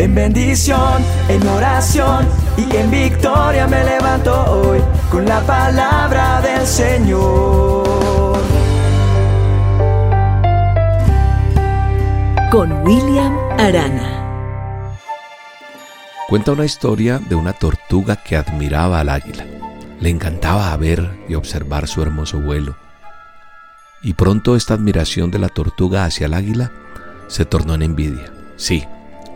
En bendición, en oración y en victoria me levanto hoy con la palabra del Señor. Con William Arana. Cuenta una historia de una tortuga que admiraba al águila. Le encantaba ver y observar su hermoso vuelo. Y pronto esta admiración de la tortuga hacia el águila se tornó en envidia. Sí,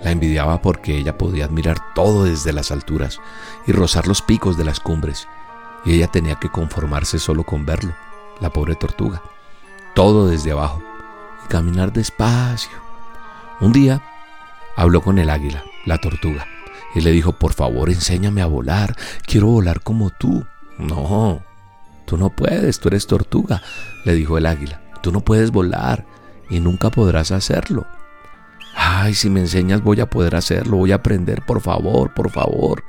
la envidiaba porque ella podía admirar todo desde las alturas y rozar los picos de las cumbres, y ella tenía que conformarse solo con verlo, la pobre tortuga, todo desde abajo, y caminar despacio. Un día habló con el águila, la tortuga, y le dijo, por favor, enséñame a volar, quiero volar como tú. No, tú no puedes, tú eres tortuga, le dijo el águila, tú no puedes volar y nunca podrás hacerlo. Ay, si me enseñas voy a poder hacerlo, voy a aprender, por favor, por favor.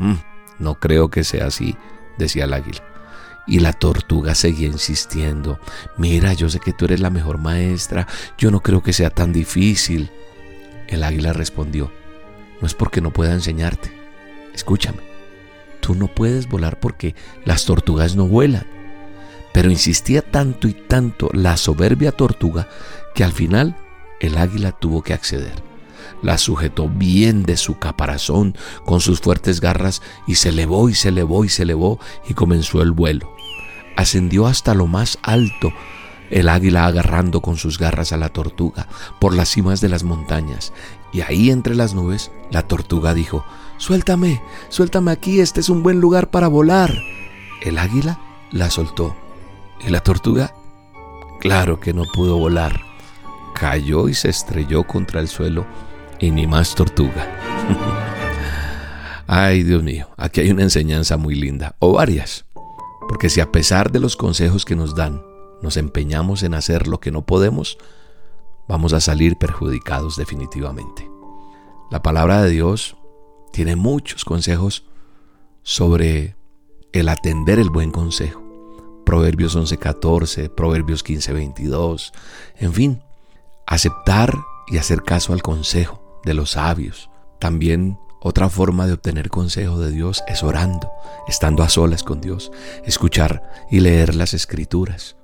Mm, no creo que sea así, decía el águila. Y la tortuga seguía insistiendo, mira, yo sé que tú eres la mejor maestra, yo no creo que sea tan difícil. El águila respondió, no es porque no pueda enseñarte, escúchame, tú no puedes volar porque las tortugas no vuelan. Pero insistía tanto y tanto la soberbia tortuga que al final el águila tuvo que acceder. La sujetó bien de su caparazón con sus fuertes garras y se elevó y se elevó y se elevó y comenzó el vuelo. Ascendió hasta lo más alto, el águila agarrando con sus garras a la tortuga por las cimas de las montañas. Y ahí entre las nubes, la tortuga dijo, Suéltame, suéltame aquí, este es un buen lugar para volar. El águila la soltó. ¿Y la tortuga? Claro que no pudo volar cayó y se estrelló contra el suelo y ni más tortuga. Ay, Dios mío, aquí hay una enseñanza muy linda, o varias. Porque si a pesar de los consejos que nos dan, nos empeñamos en hacer lo que no podemos, vamos a salir perjudicados definitivamente. La palabra de Dios tiene muchos consejos sobre el atender el buen consejo. Proverbios 11:14, Proverbios 15:22, en fin, aceptar y hacer caso al consejo de los sabios. También otra forma de obtener consejo de Dios es orando, estando a solas con Dios, escuchar y leer las escrituras.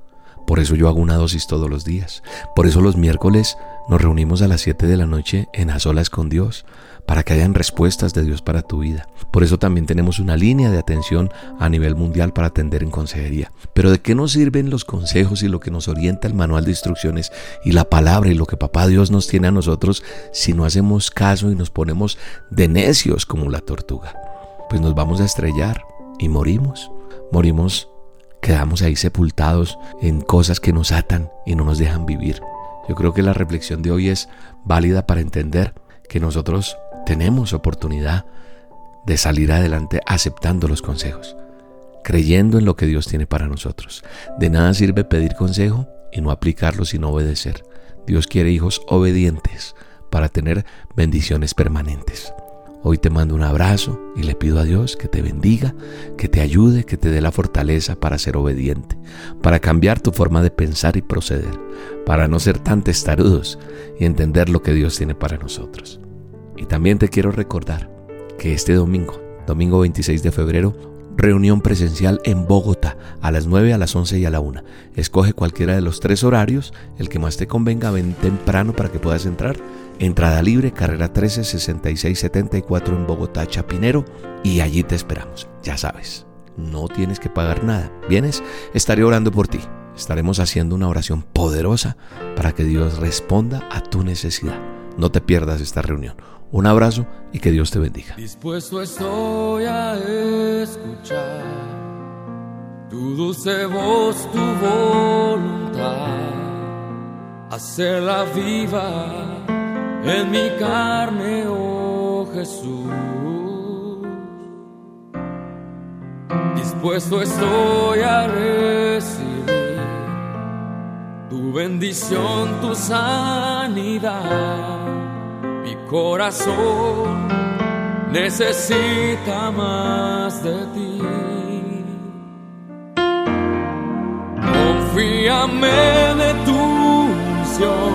Por eso yo hago una dosis todos los días. Por eso los miércoles nos reunimos a las 7 de la noche en a solas con Dios, para que hayan respuestas de Dios para tu vida. Por eso también tenemos una línea de atención a nivel mundial para atender en consejería. Pero ¿de qué nos sirven los consejos y lo que nos orienta el manual de instrucciones y la palabra y lo que papá Dios nos tiene a nosotros si no hacemos caso y nos ponemos de necios como la tortuga? Pues nos vamos a estrellar y morimos. Morimos, quedamos ahí sepultados en cosas que nos atan y no nos dejan vivir. Yo creo que la reflexión de hoy es válida para entender que nosotros tenemos oportunidad de salir adelante aceptando los consejos, creyendo en lo que Dios tiene para nosotros. De nada sirve pedir consejo y no aplicarlo sin obedecer. Dios quiere hijos obedientes para tener bendiciones permanentes. Hoy te mando un abrazo y le pido a Dios que te bendiga, que te ayude, que te dé la fortaleza para ser obediente, para cambiar tu forma de pensar y proceder, para no ser tan testarudos y entender lo que Dios tiene para nosotros. Y también te quiero recordar que este domingo, domingo 26 de febrero, reunión presencial en Bogotá a las 9, a las 11 y a la 1. Escoge cualquiera de los tres horarios, el que más te convenga, ven temprano para que puedas entrar. Entrada libre, carrera 13, 66, 74 en Bogotá, Chapinero, y allí te esperamos. Ya sabes, no tienes que pagar nada. ¿Vienes? Estaré orando por ti. Estaremos haciendo una oración poderosa para que Dios responda a tu necesidad. No te pierdas esta reunión. Un abrazo y que Dios te bendiga. Dispuesto estoy a escuchar tu dulce voz, tu voluntad, hacerla viva en mi carne, oh Jesús. Dispuesto estoy a recibir tu bendición, tu sanidad corazón necesita más de ti. Confíame de tu unción,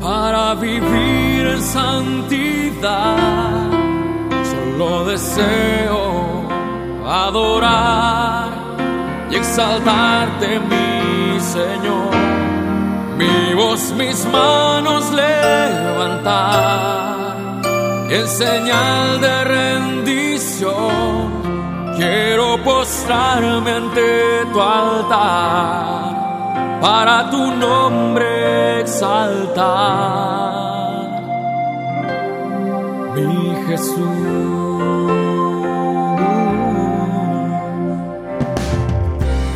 para vivir en santidad. Solo deseo adorar y exaltarte, mi Señor. Mi voz, mis manos levantar en señal de rendición. Quiero postrarme ante tu altar para tu nombre exaltar. Mi Jesús.